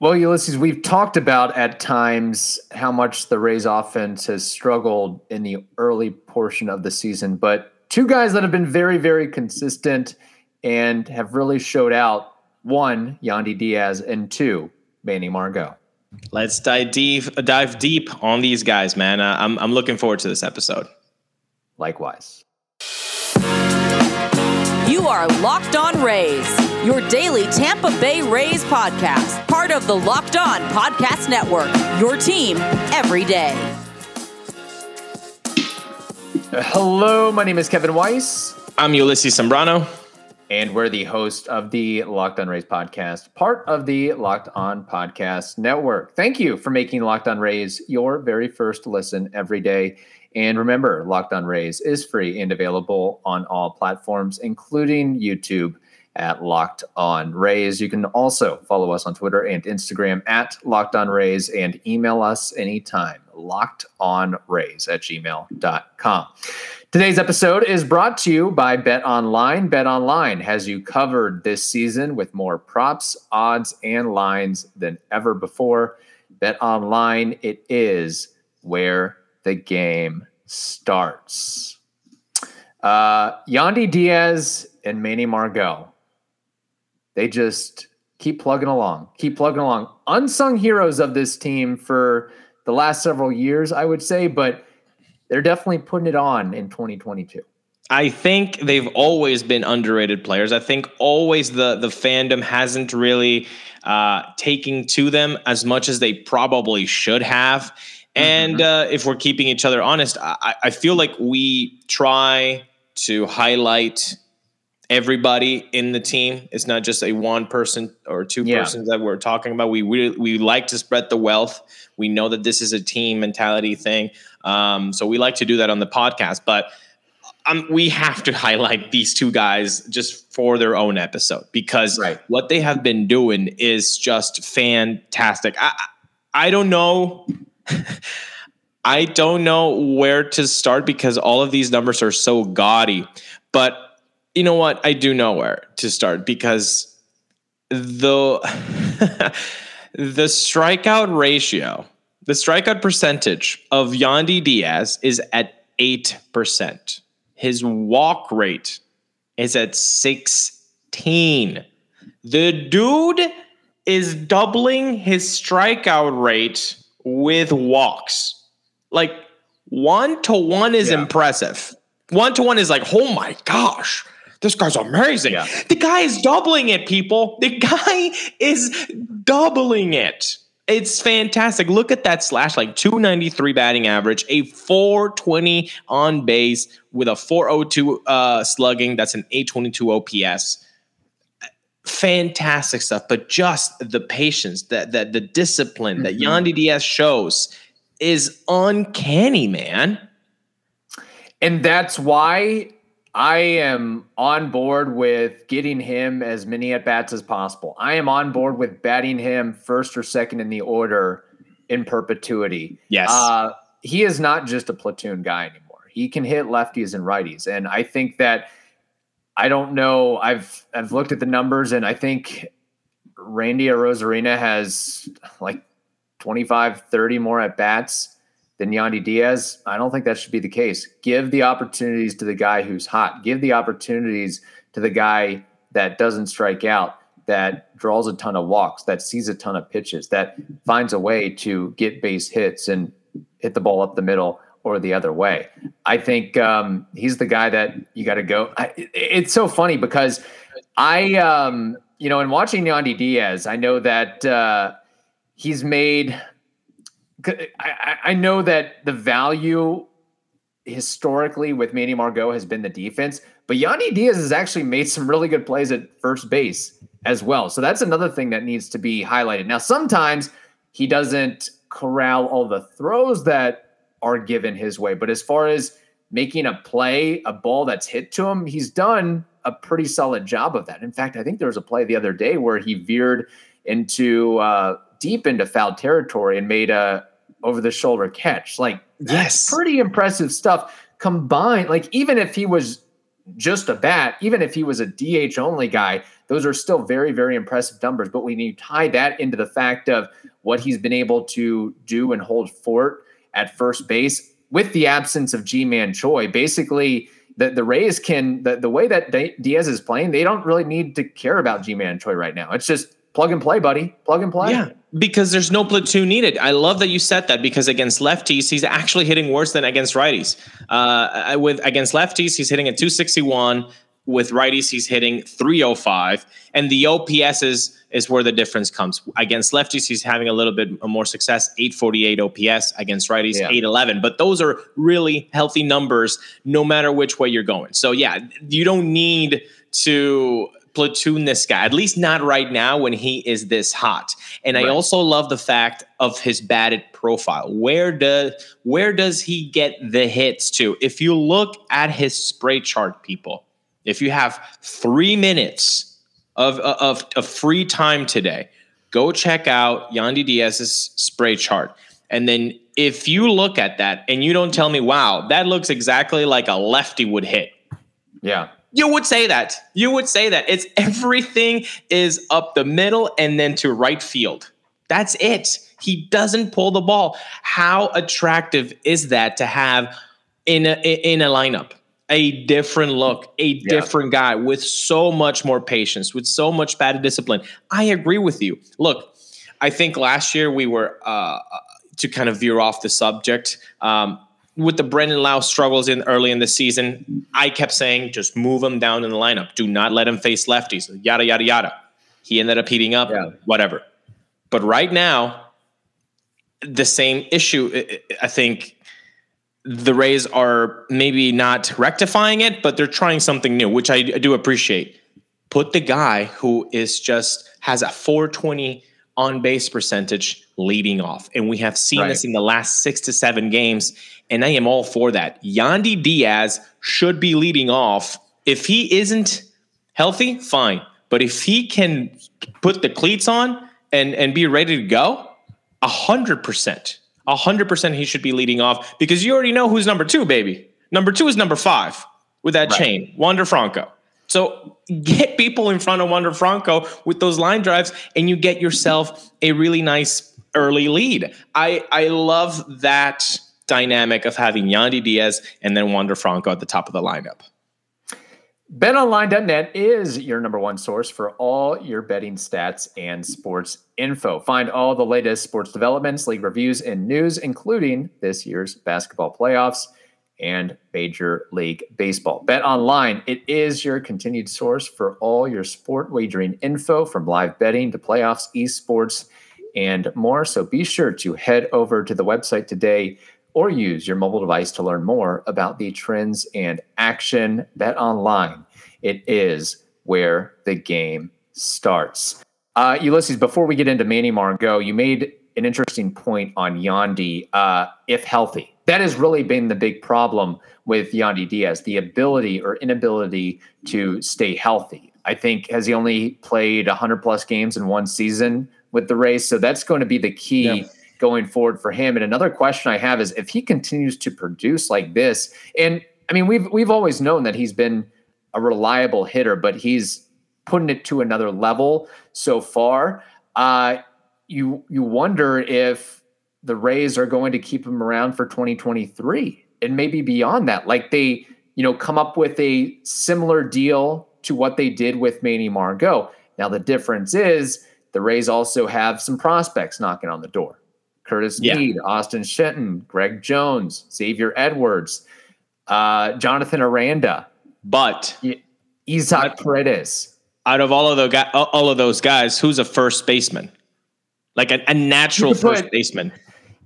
Well, Ulysses, we've talked about at times how much the Rays offense has struggled in the early portion of the season, but two guys that have been very, very consistent and have really showed out one, Yandy Diaz, and two, Manny Margot. Let's dive deep, dive deep on these guys, man. Uh, I'm, I'm looking forward to this episode. Likewise. You are Locked On Rays, your daily Tampa Bay Rays podcast, part of the Locked On Podcast Network, your team every day. Hello, my name is Kevin Weiss. I'm Ulysses Sembrano. And we're the host of the Locked On Rays podcast, part of the Locked On Podcast Network. Thank you for making Locked On Rays your very first listen every day. And remember, Locked On Rays is free and available on all platforms, including YouTube at Locked On Rays. You can also follow us on Twitter and Instagram at Locked On Rays and email us anytime, lockedonrays at gmail.com. Today's episode is brought to you by Bet Online. Bet Online has you covered this season with more props, odds, and lines than ever before. Bet Online, it is where the game starts. Uh, Yandy Diaz and Manny Margot, they just keep plugging along, keep plugging along. Unsung heroes of this team for the last several years, I would say, but they're definitely putting it on in 2022. I think they've always been underrated players. I think always the the fandom hasn't really uh, taken to them as much as they probably should have. And mm-hmm. uh, if we're keeping each other honest, I, I feel like we try to highlight everybody in the team. It's not just a one person or two yeah. persons that we're talking about. We, we we like to spread the wealth. We know that this is a team mentality thing, um, so we like to do that on the podcast. But um, we have to highlight these two guys just for their own episode because right. what they have been doing is just fantastic. I I don't know I don't know where to start because all of these numbers are so gaudy. But you know what? I do know where to start because the the strikeout ratio, the strikeout percentage of Yandy Diaz is at 8%. His walk rate is at 16. The dude is doubling his strikeout rate with walks. Like one to one is yeah. impressive. One to one is like, oh my gosh, this guy's amazing. Yeah. The guy is doubling it, people. The guy is doubling it. It's fantastic. Look at that slash, like 293 batting average, a 420 on base with a 402 uh, slugging. That's an 822 OPS fantastic stuff, but just the patience, that that the discipline mm-hmm. that Yandy Diaz shows is uncanny, man. And that's why I am on board with getting him as many at bats as possible. I am on board with batting him first or second in the order in perpetuity. Yes. Uh, he is not just a platoon guy anymore. He can hit lefties and righties. And I think that I don't know. I've I've looked at the numbers and I think Randy Arozarena has like 25, 30 more at bats than Yandy Diaz. I don't think that should be the case. Give the opportunities to the guy who's hot. Give the opportunities to the guy that doesn't strike out, that draws a ton of walks, that sees a ton of pitches, that finds a way to get base hits and hit the ball up the middle or the other way. I think um, he's the guy that you got to go. I, it's so funny because I, um, you know, in watching Yandy Diaz, I know that uh, he's made. I, I know that the value historically with Manny Margot has been the defense, but Yandy Diaz has actually made some really good plays at first base as well. So that's another thing that needs to be highlighted. Now, sometimes he doesn't corral all the throws that are given his way. But as far as making a play, a ball that's hit to him, he's done a pretty solid job of that. In fact, I think there was a play the other day where he veered into uh, deep into foul territory and made a over the shoulder catch. Like yes, pretty impressive stuff. Combined, like even if he was just a bat, even if he was a DH only guy, those are still very, very impressive numbers. But when you tie that into the fact of what he's been able to do and hold fort at first base with the absence of Ji-Man Choi, basically the, the Rays can the, the way that Diaz is playing, they don't really need to care about Ji-Man Choi right now. It's just plug and play, buddy. Plug and play. Yeah, because there's no platoon needed. I love that you said that because against lefties, he's actually hitting worse than against righties. Uh, with against lefties, he's hitting at 261. With righties, he's hitting 305, and the OPS is is where the difference comes. Against lefties, he's having a little bit more success, 848 OPS. Against righties, yeah. 811. But those are really healthy numbers, no matter which way you're going. So yeah, you don't need to platoon this guy, at least not right now when he is this hot. And right. I also love the fact of his batted profile. Where does where does he get the hits to? If you look at his spray chart, people, if you have three minutes of, of, of free time today, go check out Yandy Diaz's spray chart. And then if you look at that and you don't tell me, wow, that looks exactly like a lefty would hit. Yeah. You would say that. You would say that. It's everything is up the middle and then to right field. That's it. He doesn't pull the ball. How attractive is that to have in a in a lineup? A different look, a yeah. different guy with so much more patience, with so much better discipline. I agree with you. Look, I think last year we were uh, to kind of veer off the subject. Um, with the Brandon Lowe struggles in early in the season, I kept saying just move him down in the lineup. Do not let him face lefties. Yada yada yada. He ended up heating up. Yeah. Whatever. But right now, the same issue. I think the Rays are maybe not rectifying it, but they're trying something new, which I do appreciate. Put the guy who is just has a 420 on base percentage leading off. And we have seen right. this in the last six to seven games. And I am all for that. Yandy Diaz should be leading off. If he isn't healthy, fine. But if he can put the cleats on and, and be ready to go, a hundred percent. A hundred percent he should be leading off because you already know who's number two, baby. Number two is number five with that right. chain, Wander Franco. So get people in front of Wander Franco with those line drives, and you get yourself a really nice early lead. I I love that dynamic of having Yandy Diaz and then Wander Franco at the top of the lineup. BetOnline.net is your number one source for all your betting stats and sports info. Find all the latest sports developments, league reviews, and news, including this year's basketball playoffs and Major League Baseball. Bet online, it is your continued source for all your sport wagering info from live betting to playoffs, esports, and more. So be sure to head over to the website today or use your mobile device to learn more about the trends and action. Bet online, it is where the game starts. Uh, Ulysses, before we get into Manny Margot, you made an interesting point on Yandy, uh, if healthy that has really been the big problem with Yandy Diaz, the ability or inability to stay healthy. I think has he only played 100 plus games in one season with the Rays, so that's going to be the key yeah. Going forward for him. And another question I have is if he continues to produce like this, and I mean we've we've always known that he's been a reliable hitter, but he's putting it to another level so far. Uh, you you wonder if the Rays are going to keep him around for 2023 and maybe beyond that. Like they, you know, come up with a similar deal to what they did with Manny Margot. Now the difference is the Rays also have some prospects knocking on the door. Curtis yeah. Mead, Austin Shenton, Greg Jones, Xavier Edwards, uh, Jonathan Aranda, but Isaac Paredes. Out of all of the all of those guys, who's a first baseman? Like a, a natural first put, baseman.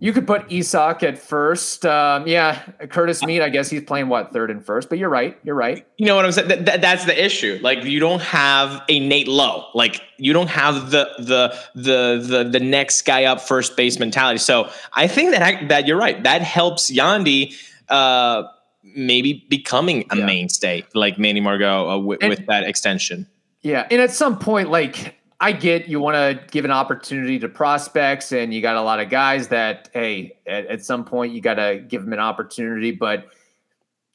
You could put Isaac at first. Um, yeah, Curtis Mead. I guess he's playing what third and first. But you're right. You're right. You know what I'm saying? That, that, that's the issue. Like you don't have a Nate Lowe. Like you don't have the the the the the next guy up first base mentality. So I think that I, that you're right. That helps Yandy. Uh, maybe becoming a yeah. mainstay like Manny Margot uh, w- and, with that extension. Yeah, and at some point, like I get you want to give an opportunity to prospects, and you got a lot of guys that, hey, at, at some point you got to give them an opportunity. But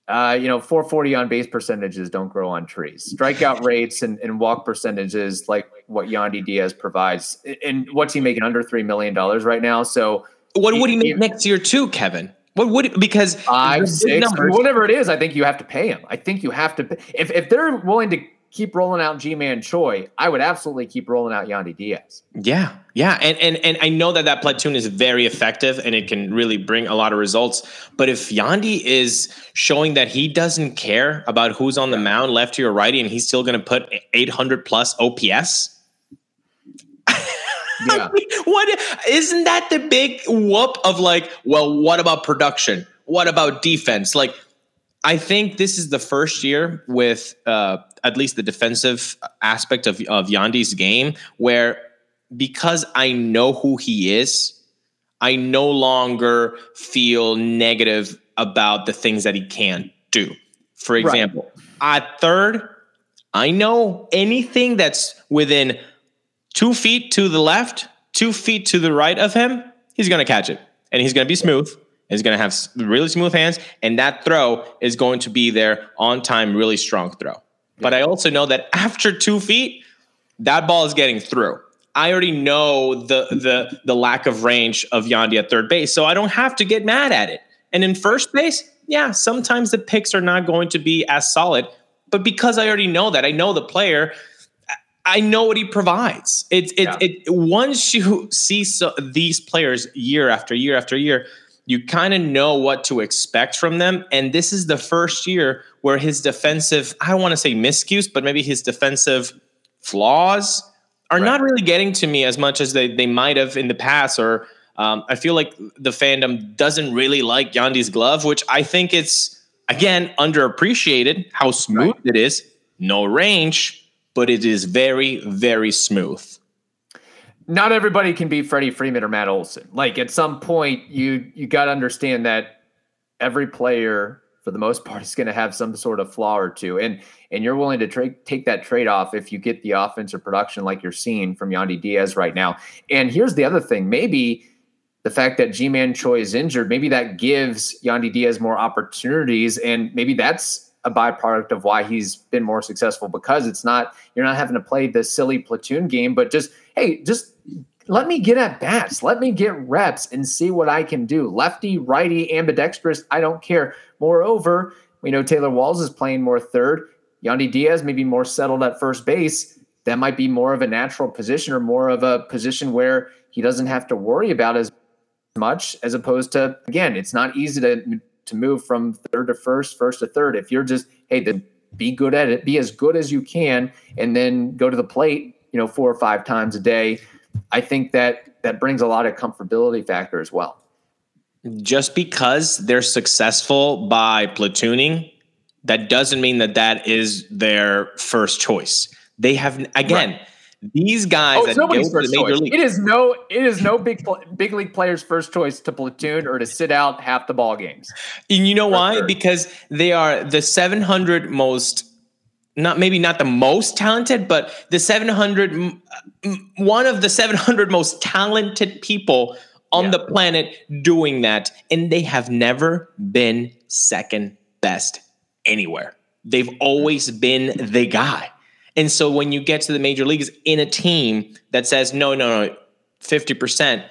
Uh, you know, 440 on base percentages don't grow on trees. Strikeout rates and, and walk percentages, like what Yandy Diaz provides. And what's he making under $3 million right now? So, what would he make next year, too, Kevin? What would because five, six, whatever it is, I think you have to pay him. I think you have to. Pay, if if they're willing to keep rolling out Ji-Man Choi, I would absolutely keep rolling out Yandy Diaz. Yeah, yeah, and and and I know that that platoon is very effective and it can really bring a lot of results. But if Yandy is showing that he doesn't care about who's on the mound, lefty or righty, and he's still going to put 800 plus OPS. Yeah. I mean, what isn't that the big whoop of like, well, what about production? What about defense? Like I think this is the first year with uh, at least the defensive aspect of, of Yandy's game where because I know who he is, I no longer feel negative about the things that he can't do. For example, right. at third, I know anything that's within two feet to the left, two feet to the right of him, he's going to catch it and he's going to be smooth is going to have really smooth hands, and that throw is going to be there on time, really strong throw. Yeah. But I also know that after two feet, that ball is getting through. I already know the the the lack of range of Yandy at third base, so I don't have to get mad at it. And in first base, yeah, sometimes the picks are not going to be as solid, but because I already know that, I know the player. I know what he provides. It's it, yeah. it once you see so, these players year after year after year, you kind of know what to expect from them. And this is the first year where his defensive, I don't want to say miscues, but maybe his defensive flaws are right. not really getting to me as much as they, they might have in the past. Or um, I feel like the fandom doesn't really like Yandy's glove, which I think it's, again, underappreciated how smooth right. it is. No range, but it is very, very smooth not everybody can be Freddie Freeman or Matt Olson. Like at some point, you you got to understand that every player, for the most part, is going to have some sort of flaw or two, and and you're willing to tra- take that trade off if you get the offensive production like you're seeing from Yandy Diaz right now. And here's the other thing: maybe the fact that Ji-Man Choi is injured, maybe that gives Yandy Diaz more opportunities, and maybe that's a byproduct of why he's been more successful because it's not you're not having to play the silly platoon game, but just hey, just let me get at bats. Let me get reps and see what I can do. Lefty, righty, ambidextrous, I don't care. Moreover, we know Taylor Walls is playing more third. Yandy Diaz may be more settled at first base. That might be more of a natural position or more of a position where he doesn't have to worry about as much as opposed to again, it's not easy to to move from third to first, first to third. If you're just, hey, then be good at it, be as good as you can, and then go to the plate, you know, four or five times a day I think that that brings a lot of comfortability factor as well. Just because they're successful by platooning, that doesn't mean that that is their first choice. They have again. Right. These guys, oh, it's nobody's first choice. League. It is no, it is no big big league player's first choice to platoon or to sit out half the ball games. And you know why? Because they are the 700 most not maybe not the most talented, but the 700, one of the 700 most talented people on yeah. the planet doing that. And they have never been second best anywhere. They've always been the guy. And so when you get to the major leagues in a team that says, no, no, no, 50%,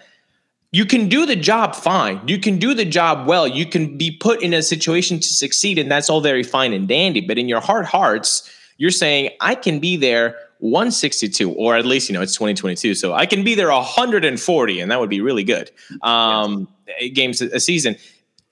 you can do the job fine. You can do the job well. You can be put in a situation to succeed, and that's all very fine and dandy. But in your heart hearts, you're saying I can be there 162, or at least you know it's 2022, so I can be there 140, and that would be really good. Um, yes. Games a season.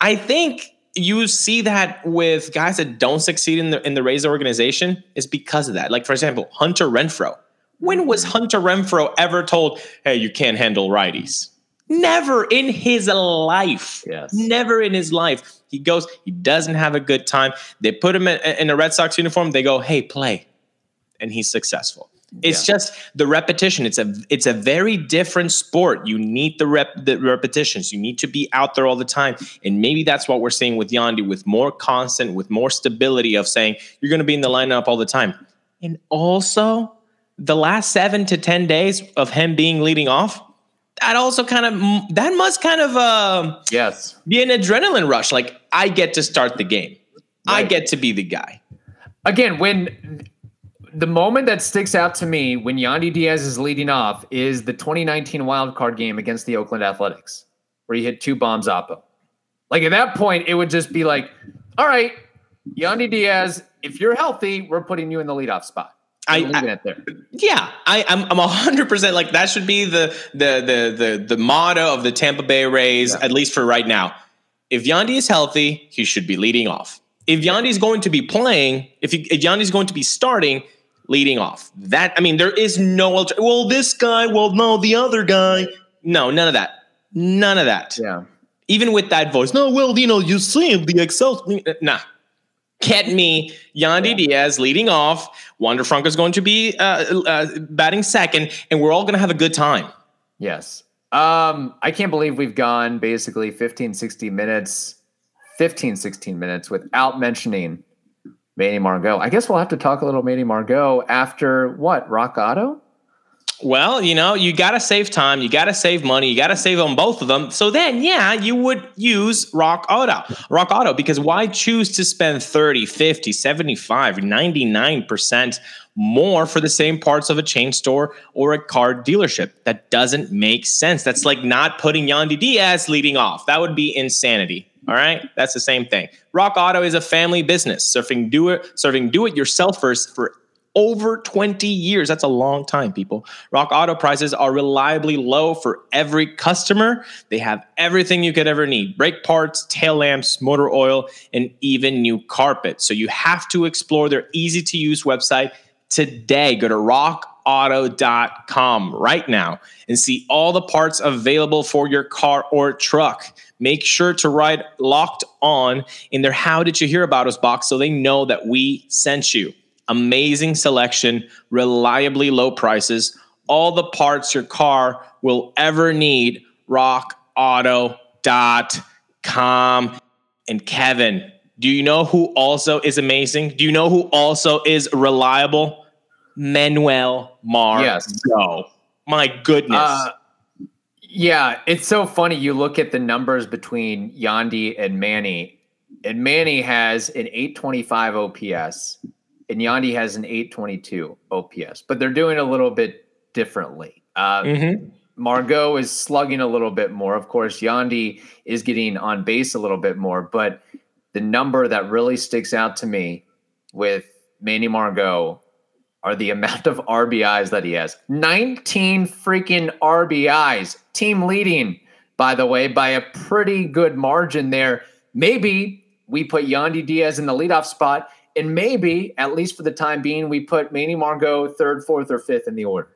I think you see that with guys that don't succeed in the in the Rays organization is because of that. Like for example, Hunter Renfroe. When was mm-hmm. Hunter Renfroe ever told, "Hey, you can't handle righties"? Never in his life. Yes. Never in his life. He goes, he doesn't have a good time. They put him in, in a Red Sox uniform. They go, hey, play. And he's successful. It's yeah. just the repetition. It's a it's a very different sport. You need the rep the repetitions. You need to be out there all the time. And maybe that's what we're seeing with Yandy, with more constant, with more stability of saying you're going to be in the lineup all the time. And also the last seven to ten days of him being leading off, that also kind of that must kind of uh yes be an adrenaline rush like i get to start the game I get to be the guy. Again, when the moment that sticks out to me when Yandy Diaz is leading off is the 2019 wild card game against the Oakland Athletics, where he hit two bombs oppo. Like at that point, it would just be like, all right, Yandy Diaz, if you're healthy, we're putting you in the leadoff spot. I, I. Yeah, I, I'm I'm hundred percent like that should be the the the the the motto of the Tampa Bay Rays, Yeah. at least for right now. If Yandy is healthy, he should be leading off. If Yandy is going to be playing, if he, if Yandy is going to be starting, leading off. That I mean, there is no alter- well, this guy, well, no, the other guy. No, none of that. None of that. Yeah. Even with that voice. No, well, you know, you see the Excel. Nah. Get me Yandy Diaz leading off. Wander Franco is going to be uh, uh, batting second, and we're all going to have a good time. Yes. Um, I can't believe we've gone basically 15, 16 minutes, 15, 16 minutes without mentioning Manny Margot. I guess we'll have to talk a little Manny Margot after what? Rock Auto? Well, you know, you got to save time, you got to save money, you got to save on both of them. So then, yeah, you would use Rock Auto. Rock Auto because why choose to spend 30, 50, 75, 99% more for the same parts of a chain store or a car dealership? That doesn't make sense. That's like not putting Yandy Diaz leading off. That would be insanity. All right, that's the same thing. Rock Auto is a family business, serving do it, serving do it yourselfers for over 20 years. That's a long time, people. Rock Auto prices are reliably low for every customer. They have everything you could ever need brake parts, tail lamps, motor oil, and even new carpet. So you have to explore their easy to use website today. Go to rockauto.com right now and see all the parts available for your car or truck. Make sure to write locked on in their How Did You Hear About Us box so they know that we sent you amazing selection, reliably low prices, all the parts your car will ever need. RockAuto.com. And Kevin, do you know who also is amazing? Do you know who also is reliable? Manuel Margot. Yes. My goodness. Uh, yeah, it's so funny. You look at the numbers between Yandy and Manny, and Manny has an 825 OPS, and Yandy has an 822 OPS, but they're doing a little bit differently. Uh, Mhm. Margot is slugging a little bit more. Of course, Yandy is getting on base a little bit more, but the number that really sticks out to me with Manny Margot are the amount of RBIs that he has. 19 freaking RBIs, team leading, by the way, by a pretty good margin there. Maybe we put Yandy Diaz in the leadoff spot, and maybe, at least for the time being, we put Manny Margot third, fourth, or fifth in the order.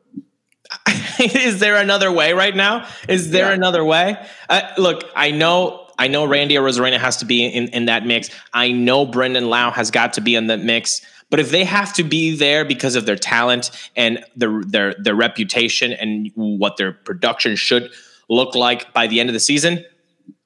is there another way right now? Is there Yeah. another way? Uh, look, I know. I know Randy Arozarena has to be in, in that mix. I know Brandon Lowe has got to be in that mix. But if they have to be there because of their talent and their their their reputation and what their production should look like by the end of the season,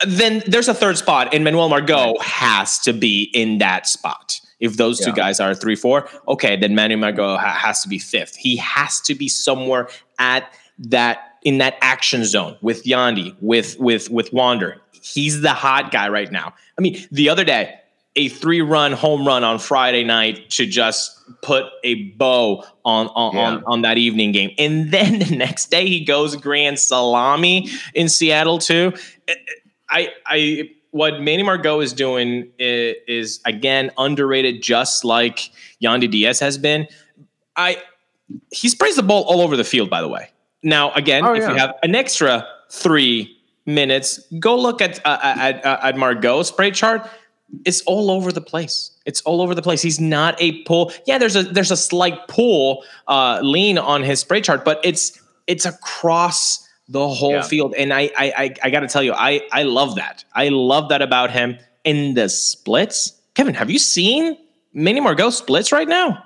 then there's a third spot, and Manuel Margot has to be in that spot. If those two guys are three, four, okay, then Manny Margot ha- has to be fifth. He has to be somewhere at that in that action zone with Yandy, with with with Wander. He's the hot guy right now. I mean, the other day, a three-run home run on Friday night to just put a bow on on, Yeah. on on that evening game, and then the next day he goes grand salami in Seattle too. I I what Manny Margot is doing is, is again underrated, just like Yandy Diaz has been. I he sprays the ball all over the field. By the way, now again, Oh, if yeah. you have an extra three minutes, go look at uh, at, at, at Margot's spray chart. It's all over the place. It's all over the place. He's not a pull. Yeah, there's a there's a slight pull uh, lean on his spray chart, but it's it's across the whole Yeah. field. And I I I, I got to tell you, I I love that. I love that about him in the splits. Kevin, have you seen Manny Margot splits right now?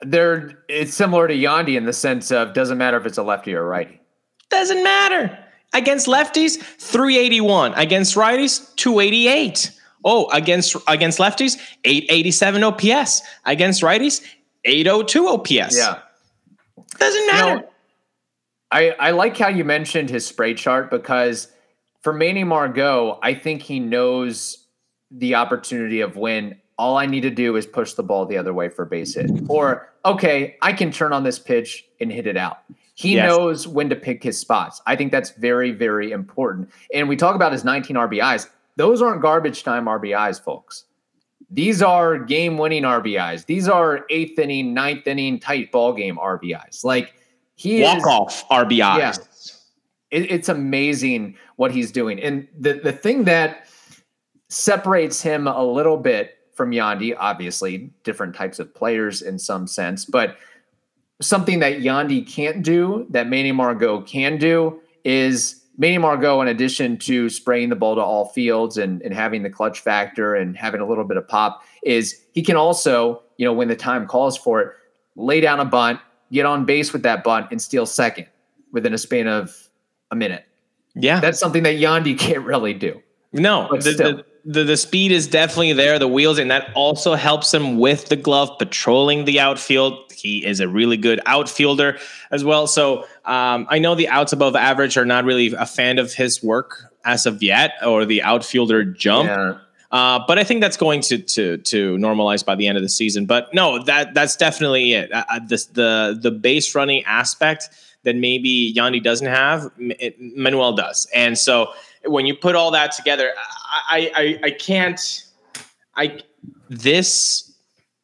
They're it's similar to Yandy in the sense of doesn't matter if it's a lefty or a righty. Doesn't matter. Against lefties, 381. Against righties, 288. Oh, against against lefties, 887 OPS. Against righties, 802 OPS. Yeah. Doesn't You matter. know, I, I like how you mentioned his spray chart because for Manny Margot, I think he knows the opportunity of when all I need to do is push the ball the other way for base hit. Or, okay, I can turn on this pitch and hit it out. He yes. knows when to pick his spots. I think that's very, very important. And we talk about his 19 RBIs. Those aren't garbage time RBIs, folks. These are game winning RBIs. These are eighth inning, ninth inning, tight ball game RBIs. Like he walk off RBIs. Yeah, it, it's amazing what he's doing. And the, the thing that separates him a little bit from Yandy, obviously, different types of players in some sense, but something that Yandy can't do that Manny Margot can do is Manny Margot, in addition to spraying the ball to all fields and, and having the clutch factor and having a little bit of pop, is he can also, you know, when the time calls for it, lay down a bunt, get on base with that bunt, and steal second within a span of a minute. Yeah. That's something that Yandy can't really do. No, the, the, the, the speed is definitely there, the wheels, and that also helps him with the glove, patrolling the outfield. He is a really good outfielder as well. So um, I know the outs above average are not really a fan of his work as of yet, or the outfielder jump. Yeah. Uh, but I think that's going to to to normalize by the end of the season. But no, that that's definitely it. Uh, uh this, the the base running aspect that maybe Yandy doesn't have, it, Manuel does, and so when you put all that together, I I, I can't I this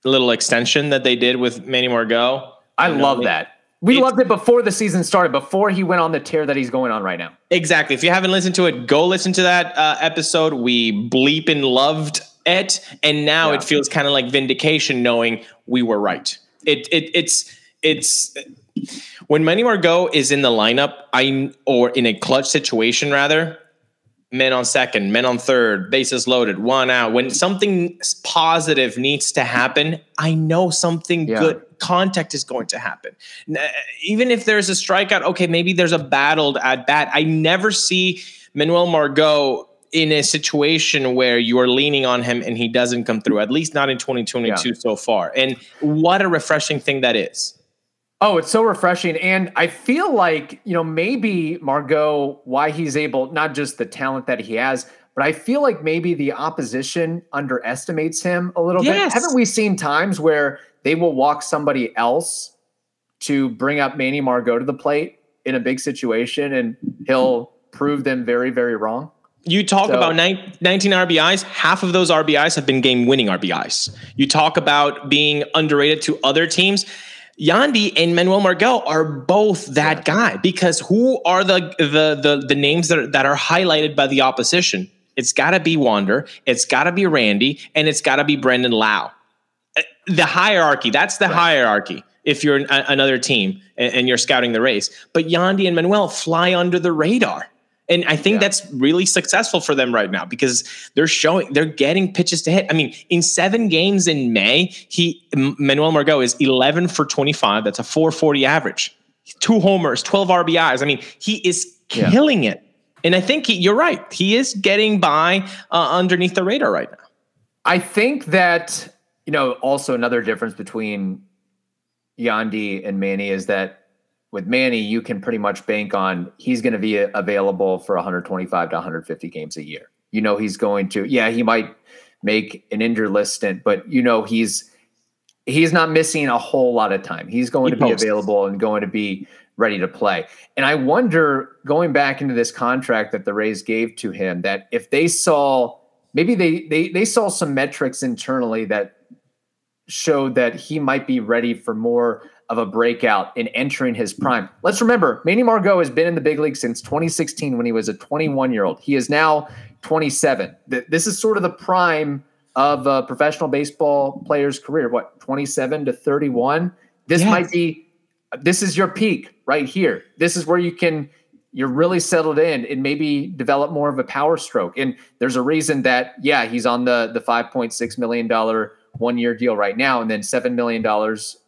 little extension that they did with Manny Margot. I love know, that. We loved it before the season started, before he went on the tear that he's going on right now. Exactly. If you haven't listened to it, go listen to that uh, episode. We bleep and loved it, and now yeah. it feels kind of like vindication, knowing we were right. It it it's it's when Manny Margot is in the lineup, I or in a clutch situation rather men on second, men on third, bases loaded, one out. When something positive needs to happen, I know something yeah. good contact is going to happen. Uh, even if there's a strikeout, okay, maybe there's a battled at bat. I never see Manuel Margot in a situation where you are leaning on him and he doesn't come through, at least not in 2022 yeah. so far. And what a refreshing thing that is. Oh, it's so refreshing. And I feel like, you know, maybe Margot, why he's able, not just the talent that he has, but I feel like maybe the opposition underestimates him a little yes. bit. Haven't we seen times where they will walk somebody else to bring up Manny Margot to the plate in a big situation and he'll prove them very, very wrong? You talk so, about 19 RBIs, half of those RBIs have been game winning RBIs. You talk about being underrated to other teams Yandy and Manuel Margot are both that guy because who are the the the, the names that are, that are highlighted by the opposition? It's got to be Wander, it's got to be Randy, and it's got to be Brandon Lowe. Uh, the hierarchy, that's the right. hierarchy. If you're an, another team and, and you're scouting the Rays, but Yandy and Manuel fly under the radar. And I think yeah. that's really successful for them right now because they're showing they're getting pitches to hit. I mean, in seven games in May, he Manuel Margot is 11 for 25. That's a 440 average. Two homers, 12 RBIs. I mean, he is killing yeah. it. And I think he, you're right. He is getting by uh, underneath the radar right now. I think that, you know, also another difference between Yandy and Manny is that with Manny, you can pretty much bank on he's going to be available for 125 to 150 games a year. You know, he's going to, yeah, he might make an injured list stint, but you know, he's he's not missing a whole lot of time. He's going he to posts. be available and going to be ready to play. And I wonder, going back into this contract that the Rays gave to him, that if they saw maybe they they they saw some metrics internally that showed that he might be ready for more of a breakout in entering his prime. Let's remember, Manny Margot has been in the big league since 2016 when he was a 21 year old. He is now 27. This is sort of the prime of a professional baseball player's career. What, 27 to 31? This yes. might be, this is your peak right here. This is where you can, you're really settled in and maybe develop more of a power stroke. And there's a reason that, yeah, he's on the, the $5.6 million one one year deal right now, and then $7 million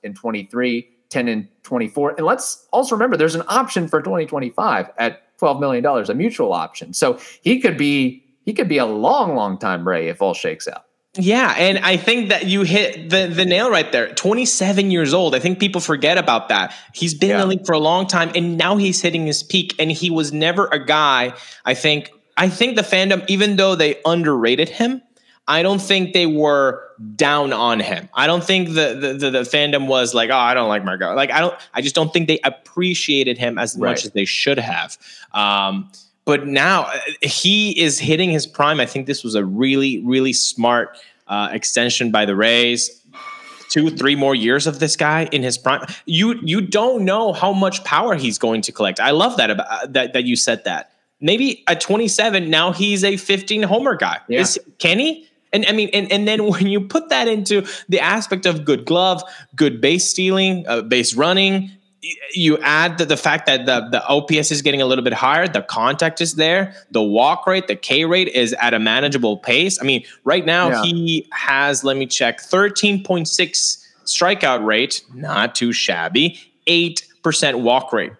in 23 10 and 24. And let's also remember there's an option for 2025 at $12 million, a mutual option. So he could be he could be a long, long time Ray if all shakes out. Yeah, and I think that you hit the the nail right there. 27 years old. I think people forget about that. He's been yeah. in the league for a long time and now he's hitting his peak and he was never a guy, I think I think the fandom even though they underrated him, I don't think they were down on him. I don't think the the, the, the fandom was like, oh, I don't like Margot. Like I don't. I just don't think they appreciated him as right. much as they should have. Um, but now uh, he is hitting his prime. I think this was a really really smart uh, extension by the Rays. Two, three more years of this guy in his prime. You you don't know how much power he's going to collect. I love that about uh, that that you said that. Maybe at 27, now he's a 15 homer guy. Yeah. Is, can he? And I mean, and, and then when you put that into the aspect of good glove, good base stealing, uh, base running, you add the, the fact that the, the OPS is getting a little bit higher, the contact is there, the walk rate, the K rate is at a manageable pace. I mean, right now yeah. he has, let me check, 13.6 strikeout rate, not too shabby, 8% walk rate.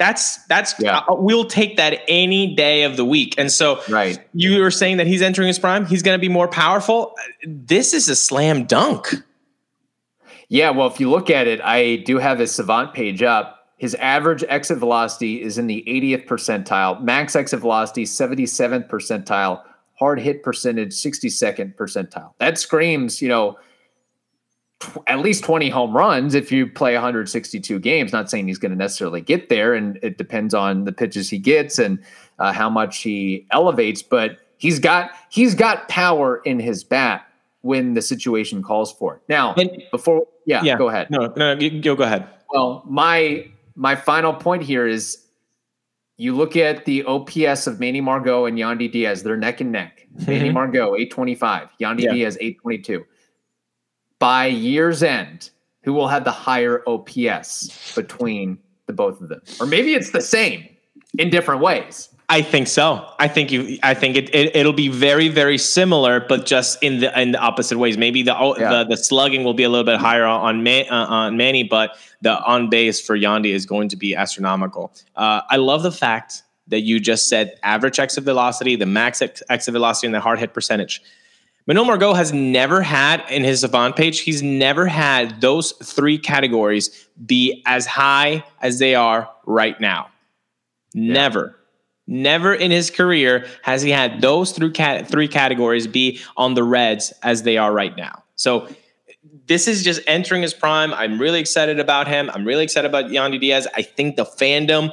That's that's yeah. uh, we'll take that any day of the week. And so right. you were saying that he's entering his prime, he's going to be more powerful. This is a slam dunk. Yeah, well, if you look at it, I do have his Savant page up. His average exit velocity is in the 80th percentile, max exit velocity 77th percentile, hard hit percentage 62nd percentile. That screams, you know, at least 20 home runs if you play 162 games. Not saying he's going to necessarily get there, and it depends on the pitches he gets and uh, how much he elevates. But he's got he's got power in his bat when the situation calls for it. Now, and, before yeah, yeah, go ahead. No, no, go go ahead. Well, my my final point here is you look at the OPS of Manny Margot and Yandy Diaz, they're neck and neck. Mm-hmm. Manny Margot, 825, Yandy yeah. Diaz, 822 by year's end, who will have the higher OPS between the both of them? Or maybe it's the same in different ways. I think so. I think you. I think it, it will be very very similar, but just in the in the opposite ways. Maybe the yeah. the, the slugging will be a little bit higher on Man, uh, on Manny, but the on base for Yandy is going to be astronomical. Uh, I love the fact that you just said average exit velocity, the max exit velocity, and the hard hit percentage. Manuel Margot has never had in his Savant page, he's never had those three categories be as high as they are right now. Yeah. Never. Never in his career has he had those three, cat- three categories be on the reds as they are right now. So this is just entering his prime. I'm really excited about him. I'm really excited about Yandy Diaz. I think the fandom,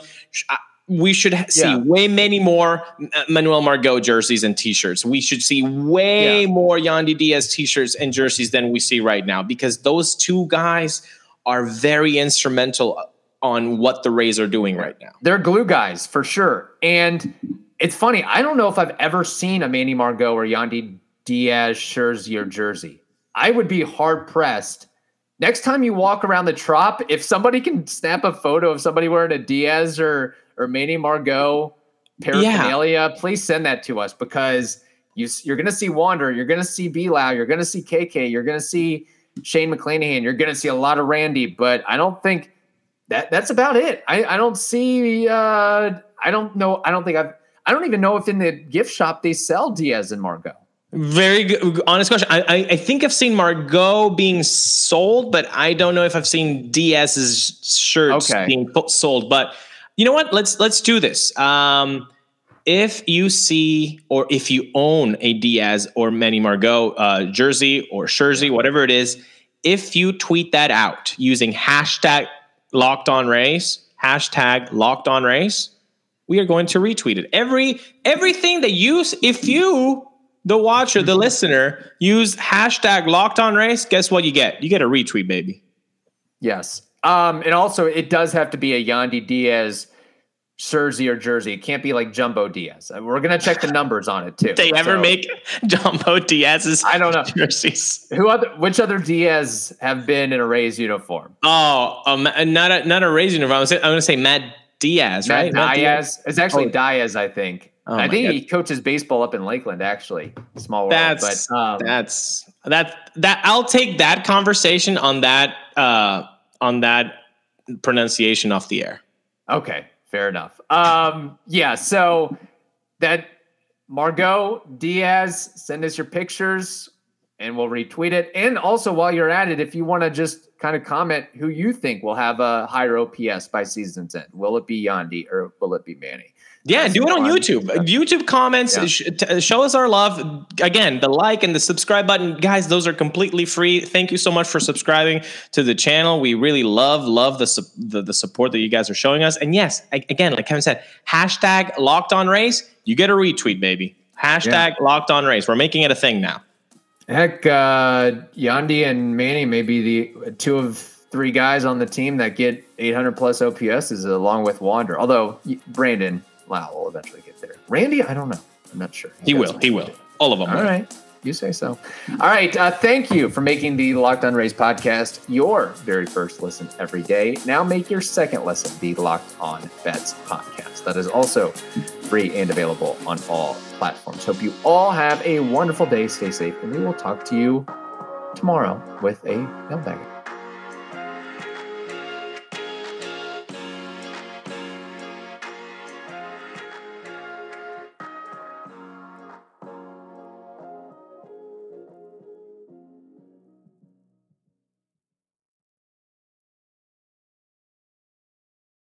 we should see yeah. way many more uh, Manuel Margot jerseys and T-shirts. We should see way yeah. more Yandy Diaz T-shirts and jerseys than we see right now because those two guys are very instrumental uh, on what the Rays are doing right now. They're glue guys for sure. And it's funny. I don't know if I've ever seen a Manny Margot or Yandy Diaz jersey or jersey. I would be hard pressed. Next time you walk around the trop, if somebody can snap a photo of somebody wearing a Diaz or or Manny Margot paraphernalia, yeah. please send that to us because you, you're going to see Wander, you're going to see Belau, you're going to see KK, you're going to see Shane McClanahan, you're going to see a lot of Randy, but I don't think that that's about it. I, I don't see, uh, I don't know, I don't think I've, I don't even know if in the gift shop they sell Diaz and Margot. Very good, honest question. I, I, I think I've seen Margot being sold, but I don't know if I've seen Diaz's shirts okay. being sold. But you know what? Let's let's do this. Um, if you see or if you own a Diaz or Manny Margot uh, jersey or jersey, whatever it is, if you tweet that out using hashtag Locked On Rays, hashtag Locked On Rays, we are going to retweet it. Every everything that you if you the watcher, the listener, use hashtag Locked On Rays, guess what you get? You get a retweet, baby. Yes. Um, and also, it does have to be a Yandy Diaz jersey or jersey. It can't be like Jumbo Diaz. Uh, we're gonna check the numbers on it too. they ever so, make Jumbo Diaz's? I don't know jerseys. Who other? Which other Diaz have been in a Rays uniform? Oh, um, not a not a Rays uniform. I'm gonna say Matt Diaz, Matt right? Diaz. Diaz. It's actually oh. Diaz, I think. Oh I think God. he coaches baseball up in Lakeland, actually. Small world, that's, but um, that's that that I'll take that conversation on that uh on that pronunciation off the air. Okay, fair enough. Um, yeah, so that Margot Diaz, send us your pictures. and we'll retweet it. And also, while you're at it, if you want to just kind of comment who you think will have a higher OPS by season's end, will it be Yandy or will it be Manny? Yeah, do it on YouTube. YouTube comments, yeah. sh- t- show us our love. Again, the like and the subscribe button. Guys, those are completely free. Thank you so much for subscribing to the channel. We really love, love the, su- the, the support that you guys are showing us. And yes, again, like Kevin said, hashtag locked on Rays. You get a retweet, baby. Hashtag yeah. locked on Rays. We're making it a thing now. Heck, uh, Yandy and Manny may be the two of three guys on the team that get 800 plus OPSs along with Wander. Although Brandon, wow, will eventually get there. Randy, I don't know. I'm not sure. He, he will. He will. All of them. All right. You say so. All right. Uh, thank you for making the Locked On Rays podcast your very first listen every day. Now make your second listen the Locked On Bets podcast. That is also free and available on all platforms. Hope you all have a wonderful day. Stay safe, and we will talk to you tomorrow with a mailbag.